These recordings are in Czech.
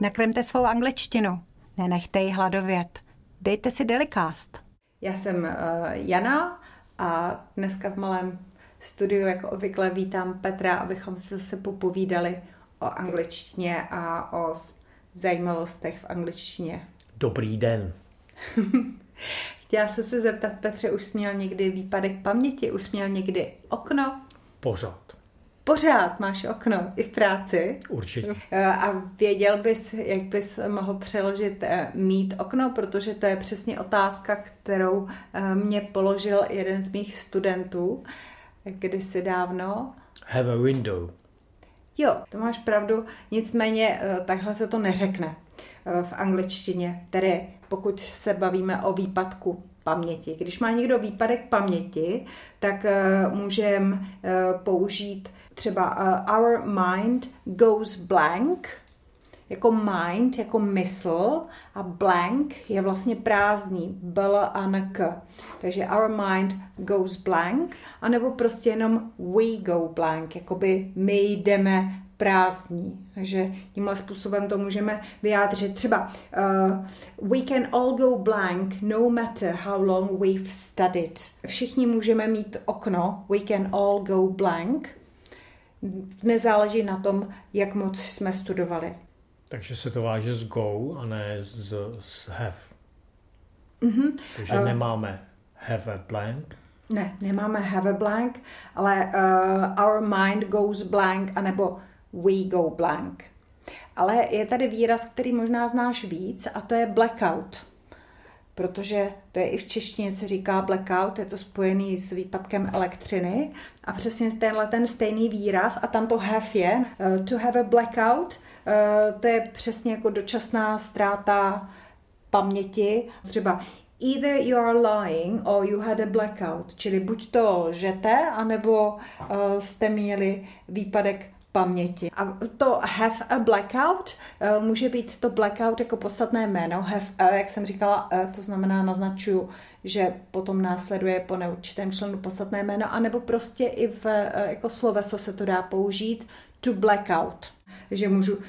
Nakremte svou angličtinu. Nenechte ji hladovět. Dejte si Delicast. Já jsem uh, Jana a dneska v malém studiu, jako obvykle, vítám Petra, abychom se zase popovídali o angličtině a o zajímavostech v angličtině. Dobrý den. Chtěla jsem se zeptat, Petře, už jsi měl někdy výpadek paměti? Už jsi měl někdy okno? Pořád. Pořád máš okno i v práci. Určitě. A věděl bys, jak bys mohl přeložit eh, mít okno, protože to je přesně otázka, kterou eh, mě položil jeden z mých studentů kdysi dávno. Have a window. Jo, to máš pravdu, nicméně eh, takhle se to neřekne v angličtině, tedy pokud se bavíme o výpadku paměti. Když má někdo výpadek paměti, tak můžeme použít třeba uh, our mind goes blank, jako mind, jako mysl a blank je vlastně prázdný, bl a k. Takže our mind goes blank, anebo prostě jenom we go blank, jakoby my jdeme prázdní. Takže tímhle způsobem to můžeme vyjádřit. Třeba uh, we can all go blank no matter how long we've studied. Všichni můžeme mít okno, we can all go blank, nezáleží na tom, jak moc jsme studovali. Takže se to váže z go a ne z, z have. Mm-hmm. Takže uh, nemáme have a blank. Ne, nemáme have a blank, ale uh, our mind goes blank, anebo we go blank. Ale je tady výraz, který možná znáš víc, a to je blackout. Protože to je i v češtině se říká blackout, je to spojený s výpadkem elektřiny. A přesně tenhle ten stejný výraz a tam to have je, uh, to have a blackout, uh, to je přesně jako dočasná ztráta paměti, třeba either you are lying or you had a blackout, čili buď to lžete, anebo uh, jste měli výpadek paměti. A to have a blackout uh, může být to blackout jako podstatné jméno. Have a, jak jsem říkala, a, to znamená naznačuju, že potom následuje po neurčitém členu podstatné jméno, anebo prostě i v, jako sloveso se to dá použít to blackout že můžu uh,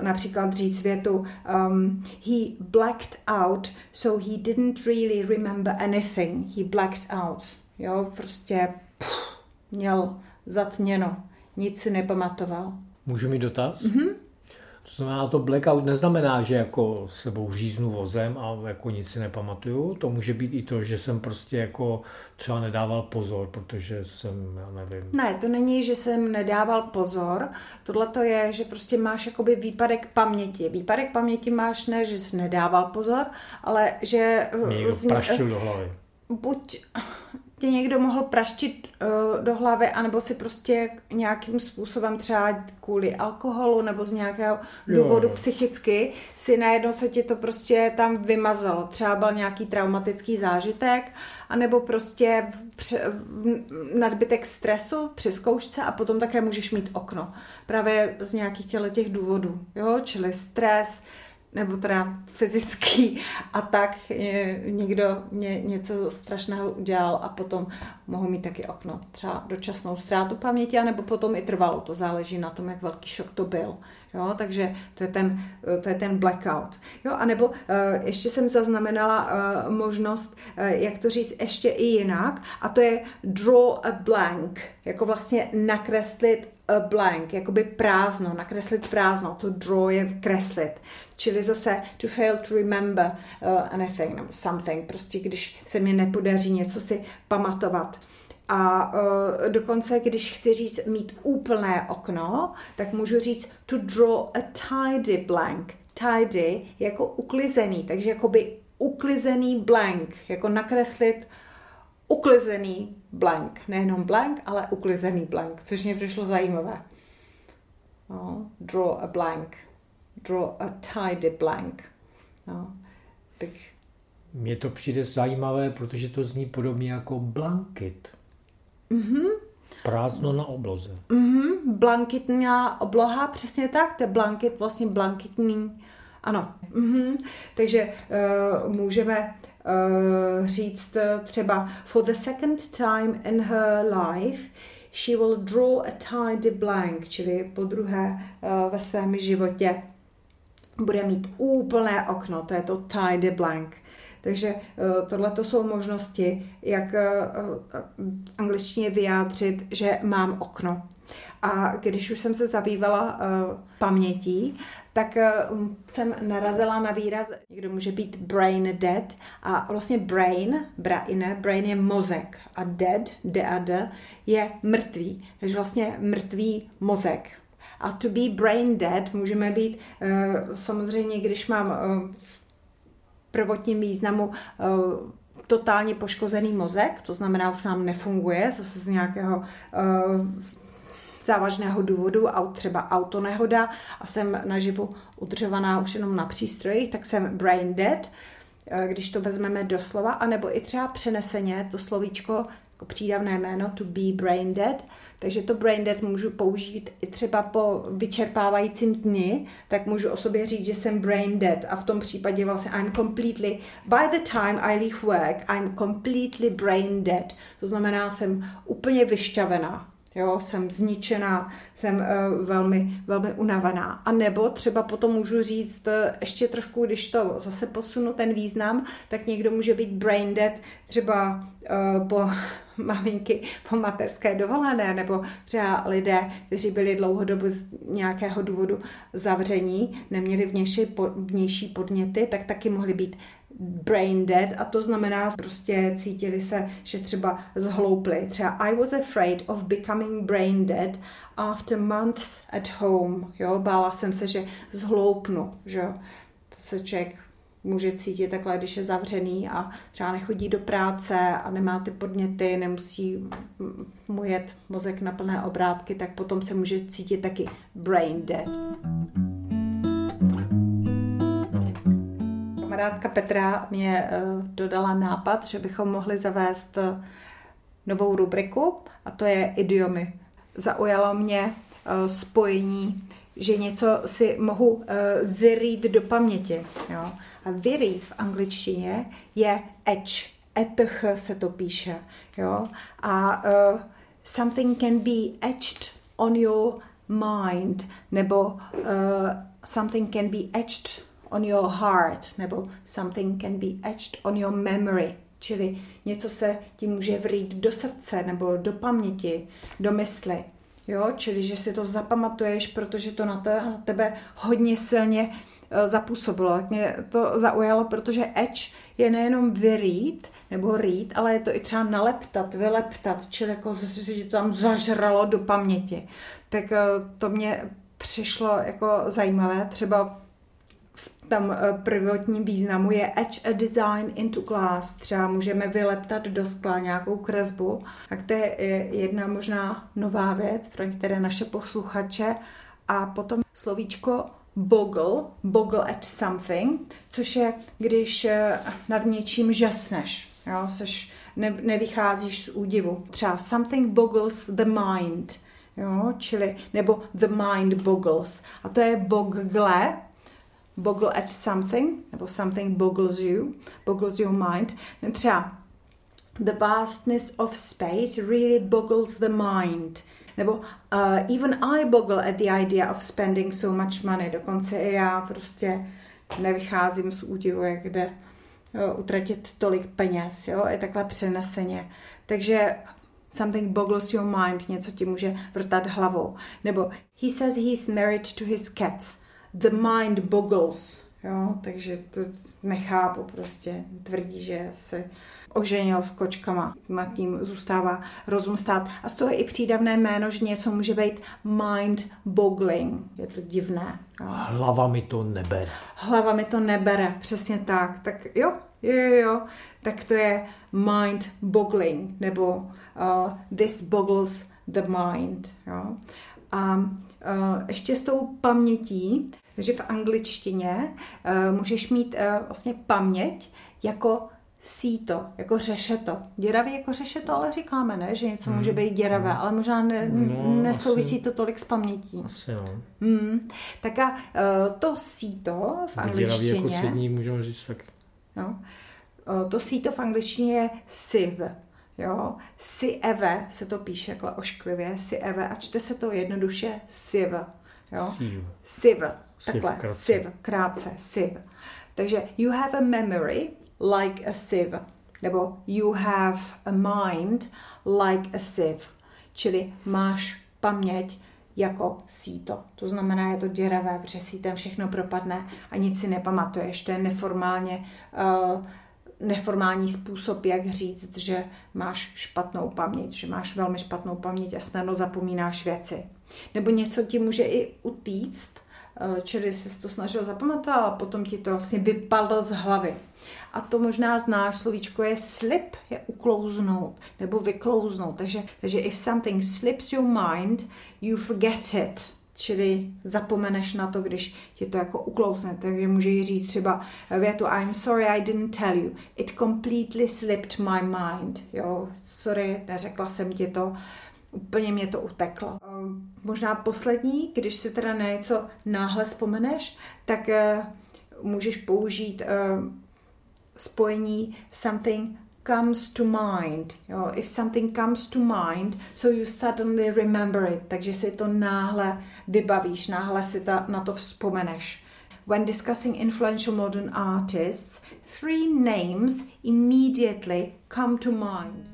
například říct větu um, he blacked out, so he didn't really remember anything. He blacked out. Jo, prostě pff, měl zatměno nic si nepamatoval. Můžu mi dotaz? Mm-hmm. To znamená, to blackout neznamená, že jako sebou žíznu vozem a jako nic si nepamatuju. To může být i to, že jsem prostě jako třeba nedával pozor, protože jsem, já nevím. Ne, to není, že jsem nedával pozor. Tohle to je, že prostě máš jakoby výpadek paměti. Výpadek paměti máš ne, že jsi nedával pozor, ale že... Mě někdo zní, praštil do hlavy. Buď tě někdo mohl praštit uh, do hlavy, anebo si prostě nějakým způsobem třeba kvůli alkoholu nebo z nějakého důvodu jo. psychicky si najednou se ti to prostě tam vymazalo. Třeba byl nějaký traumatický zážitek, anebo prostě v, v, nadbytek stresu při zkoušce a potom také můžeš mít okno. Právě z nějakých těch důvodů, jo, čili stres, nebo teda fyzický a tak někdo mě něco strašného udělal a potom mohu mít taky okno, třeba dočasnou ztrátu paměti, anebo potom i trvalo, to záleží na tom, jak velký šok to byl. Jo, takže to je ten, to je ten blackout. Jo, anebo uh, ještě jsem zaznamenala možnost, jak to říct ještě i jinak, a to je draw a blank, jako vlastně nakreslit blank, jakoby prázdno, nakreslit prázdno, to draw je kreslit. Čili zase to fail to remember uh, anything nebo something, prostě když se mi nepodaří něco si pamatovat. A uh, dokonce, když chci říct mít úplné okno, tak můžu říct to draw a tidy blank. Tidy jako uklizený, takže jakoby uklizený blank, jako nakreslit uklizený blank. Nejenom blank, ale uklizený blank, což mě přišlo zajímavé. No, draw a blank. Draw a tidy blank. No, tak... Mně to přijde zajímavé, protože to zní podobně jako blanket. Mhm. Prázdno na obloze. Mhm, blankitní obloha, přesně tak, to je blankit, vlastně blankitní, ano. Mhm. Takže uh, můžeme uh, říct třeba for the second time in her life she will draw a tidy blank, čili po druhé uh, ve svém životě bude mít úplné okno, to je to tidy blank. Takže eh, tohle to jsou možnosti, jak eh, v angličtině vyjádřit, že mám okno. A když už jsem se zabývala uh, pamětí, tak uh, jsem narazila na výraz, někdo může být brain dead a vlastně brain, brain, brain je mozek a dead, d a d, je mrtvý. Takže vlastně mrtvý mozek. A to be brain dead můžeme být uh, samozřejmě, když mám uh, v prvotním významu uh, totálně poškozený mozek, to znamená, už nám nefunguje zase z nějakého uh, závažného důvodu, třeba autonehoda a jsem naživu udržovaná už jenom na přístroji, tak jsem brain dead, eh, když to vezmeme doslova, anebo i třeba přeneseně to slovíčko jako přídavné jméno to be brain dead, takže to brain dead můžu použít i třeba po vyčerpávajícím dni, tak můžu o sobě říct, že jsem brain dead a v tom případě vlastně I'm completely, by the time I leave work, I'm completely brain dead. To znamená, jsem úplně vyšťavená. Jo, jsem zničená, jsem uh, velmi, velmi unavená. A nebo třeba potom můžu říct, uh, ještě trošku, když to zase posunu ten význam, tak někdo může být brain dead třeba uh, po maminky po materské dovolené, nebo třeba lidé, kteří byli dlouhodobu z nějakého důvodu zavření, neměli vnější, vnější podněty, tak taky mohli být brain dead a to znamená prostě cítili se, že třeba zhloupli. Třeba I was afraid of becoming brain dead after months at home. Jo, bála jsem se, že zhloupnu, že To se člověk může cítit takhle, když je zavřený a třeba nechodí do práce a nemá ty podněty, nemusí mu jet mozek na plné obrátky, tak potom se může cítit taky brain dead. kamarádka Petra mě eh, dodala nápad, že bychom mohli zavést eh, novou rubriku a to je idiomy. Zaujalo mě eh, spojení, že něco si mohu vyrýt do paměti. Jo? Vyrýt v angličtině je edge. Etch se to píše. Jo? A uh, something can be etched on your mind, nebo uh, something can be etched on your heart, nebo something can be etched on your memory, čili něco se ti může vrít do srdce nebo do paměti, do mysli. Jo, čili že si to zapamatuješ, protože to na, te, na tebe hodně silně zapůsobilo. Tak mě to zaujalo, protože edge je nejenom vyrít, nebo rýt, ale je to i třeba naleptat, vyleptat, čili jako že to tam zažralo do paměti. Tak uh, to mě přišlo jako zajímavé. Třeba tam eh, prvotním významu je etch a design into glass. Třeba můžeme vyleptat do skla nějakou kresbu. Tak to je jedna možná nová věc pro některé naše posluchače. A potom slovíčko boggle, boggle at something, což je, když eh, nad něčím žasneš. Jo, seš, ne, nevycházíš z údivu. Třeba something boggles the mind, jo, čili, nebo the mind boggles. A to je bogle, boggle at something, nebo something boggles you, boggles your mind. Třeba the vastness of space really boggles the mind. Nebo uh, even I boggle at the idea of spending so much money. Dokonce i já prostě nevycházím z údivu, jak jde jo, utratit tolik peněz. Jo? Je takhle přeneseně. Takže something boggles your mind, něco ti může vrtat hlavou. Nebo he says he's married to his cats the mind boggles, jo, takže to nechápu prostě, tvrdí, že se oženil s kočkama, nad tím zůstává rozum stát. A z toho je i přídavné jméno, že něco může být mind boggling, je to divné. Hlava mi to nebere. Hlava mi to nebere, přesně tak. Tak jo, jo, jo, jo. Tak to je mind boggling, nebo uh, this boggles the mind. Jo. A uh, ještě s tou pamětí, takže v angličtině uh, můžeš mít uh, vlastně paměť jako síto, jako řešeto. Děravý jako řešeto, ale říkáme, ne? že něco hmm. může být děravé, hmm. ale možná ne, no, nesouvisí asi, to tolik s pamětí. Asi no. Hmm. Tak a uh, to síto v angličtině... Děravý jako sední, můžeme říct tak. No, uh, to síto v angličtině je sieve. Jo, si eve se to píše jako ošklivě, si eve a čte se to jednoduše sieve. Jo? Sieve. Sieve. Sieve, Takhle. krátce. Sieve. Krátce. Sieve. Takže you have a memory like a sieve. Nebo you have a mind like a sieve. Čili máš paměť jako síto. To znamená, je to děravé, protože sítem všechno propadne a nic si nepamatuješ. To je neformálně, uh, neformální způsob, jak říct, že máš špatnou paměť, že máš velmi špatnou paměť a snadno zapomínáš věci. Nebo něco ti může i utíct, čili jsi to snažil zapamatovat a potom ti to vlastně vypadlo z hlavy. A to možná znáš, slovíčko je slip, je uklouznout nebo vyklouznout. Takže, takže if something slips your mind, you forget it. Čili zapomeneš na to, když ti to jako uklouzne. Takže může říct třeba větu I'm sorry I didn't tell you. It completely slipped my mind. Jo, sorry, neřekla jsem ti to. Úplně mě to uteklo. Možná poslední, když si teda na něco náhle vzpomeneš, tak uh, můžeš použít uh, spojení something comes to mind. Jo? If something comes to mind, so you suddenly remember it. Takže si to náhle vybavíš, náhle si ta, na to vzpomeneš. When discussing influential modern artists, three names immediately come to mind.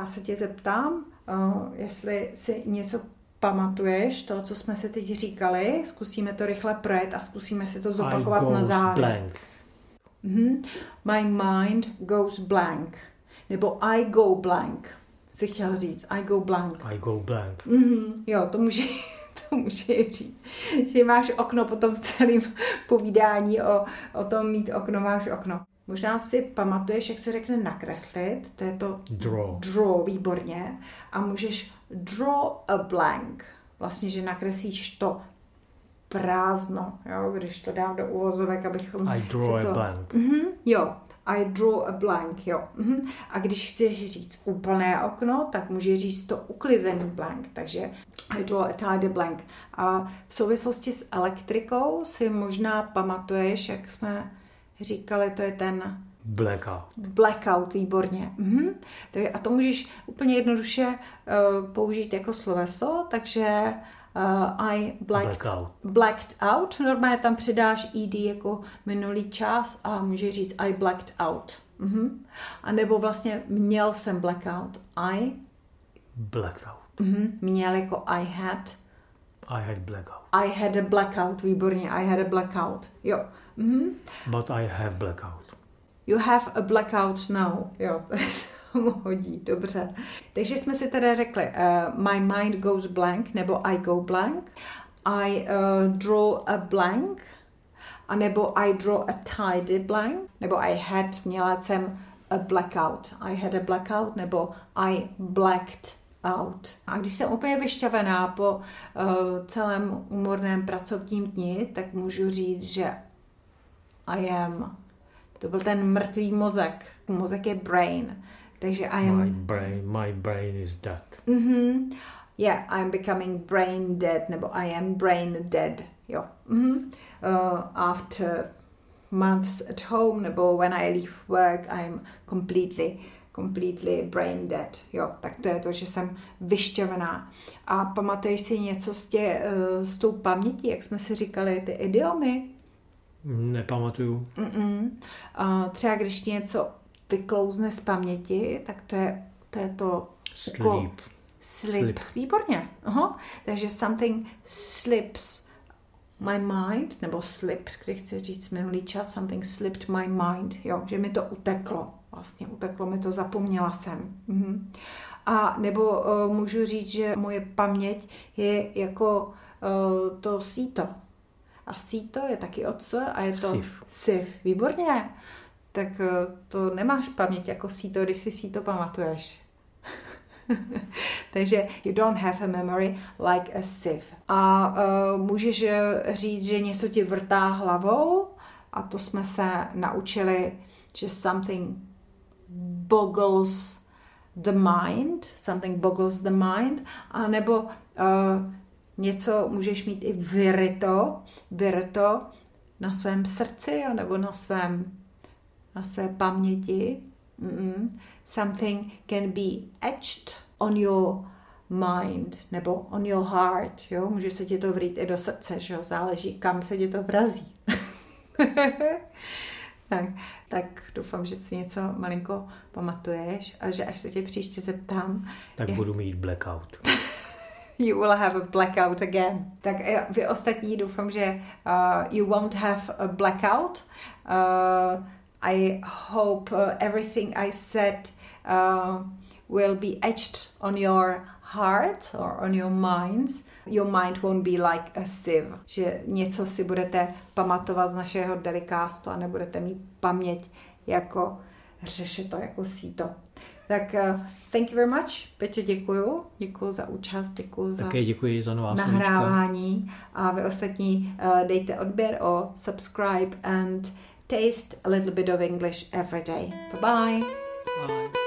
Já se tě zeptám, uh, jestli si něco pamatuješ to, co jsme si teď říkali. Zkusíme to rychle projet a zkusíme si to zopakovat I na závěr. blank. Mm-hmm. My mind goes blank. Nebo I go blank. Si chtěl říct. I go blank. I go blank. Mm-hmm. Jo, to může, to může říct. Že máš okno potom v celém povídání o, o tom mít okno, máš okno. Možná si pamatuješ, jak se řekne nakreslit, to je to Draw. draw výborně a můžeš draw a blank, vlastně, že nakreslíš to prázdno, jo, když to dám do uvozovek, abychom I draw si a to... blank. Mhm, jo, I draw a blank, jo. Mhm. A když chceš říct úplné okno, tak můžeš říct to uklizený blank, takže I draw a tidy blank. A v souvislosti s elektrikou si možná pamatuješ, jak jsme říkali, to je ten Blackout. blackout, výborně. Mhm. A to můžeš úplně jednoduše uh, použít jako sloveso, takže uh, I blacked, Blackout. blacked out. Normálně tam přidáš ed jako minulý čas a můžeš říct I blacked out. Mhm. A nebo vlastně měl jsem blackout. I Blacked out. mhm, měl jako I had. I had blackout. I had a blackout, výborně. I had a blackout. Jo. Mhm. But I have blackout. You have a blackout now. Jo, to mu hodí, dobře. Takže jsme si teda řekli, uh, my mind goes blank, nebo I go blank, I uh, draw a blank, a nebo I draw a tidy blank, nebo I had, měla jsem a blackout. I had a blackout, nebo I blacked out. A když jsem úplně vyšťavená po uh, celém úmorném pracovním dni, tak můžu říct, že I am. To byl ten mrtvý mozek. Mozek je brain. Takže I am... My brain, my brain is dead. Mhm. Yeah, I'm becoming brain dead, nebo I am brain dead. Jo. Mhm. Uh, after months at home, nebo when I leave work, I'm completely completely brain dead. Jo, tak to je to, že jsem vyšťavená. A pamatuješ si něco s, tě, uh, s tou pamětí, jak jsme si říkali, ty idiomy? Nepamatuju. Mm-mm. A třeba když ti něco vyklouzne z paměti, tak to je to, je to uklo- Sleep. Slip. Slip. Výborně. Aha. Takže something slips my mind, nebo slip, když chci říct minulý čas, something slipped my mind, jo, že mi to uteklo. Vlastně uteklo mi to, zapomněla jsem. Mhm. A nebo uh, můžu říct, že moje paměť je jako uh, to síto. A síto je taky od S a je to Siv. siv. Výborně. Tak uh, to nemáš paměť jako síto, když si síto pamatuješ. Takže you don't have a memory like a sieve. A uh, můžeš eh, říct, že něco ti vrtá hlavou a to jsme se naučili, že something boggles the mind, something boggles the mind, a nebo uh, něco můžeš mít i vyryto, vyryto na svém srdci, nebo na svém na své paměti. Mm-mm. Something can be etched on your mind nebo on your heart, jo, může se ti to vrít i do srdce, že jo, záleží, kam se ti to vrazí. tak, tak doufám, že si něco malinko pamatuješ a že až se tě příště zeptám. Tak jak... budu mít blackout. you will have a blackout again. Tak vy ostatní doufám, že uh, you won't have a blackout. Uh, I hope uh, everything I said uh, will be etched on your heart or on your minds. Your mind won't be like a sieve, že něco si budete pamatovat z našeho delikástu a nebudete mít paměť jako řešit to jako síto. Tak uh, thank you very much. Peťo, děkuju. Děkuju za účast, děkuju za Také děkuji za nová nahrávání. Slučka. A vy ostatní uh, dejte odběr o subscribe and taste a little bit of English every day. Bye-bye. Bye.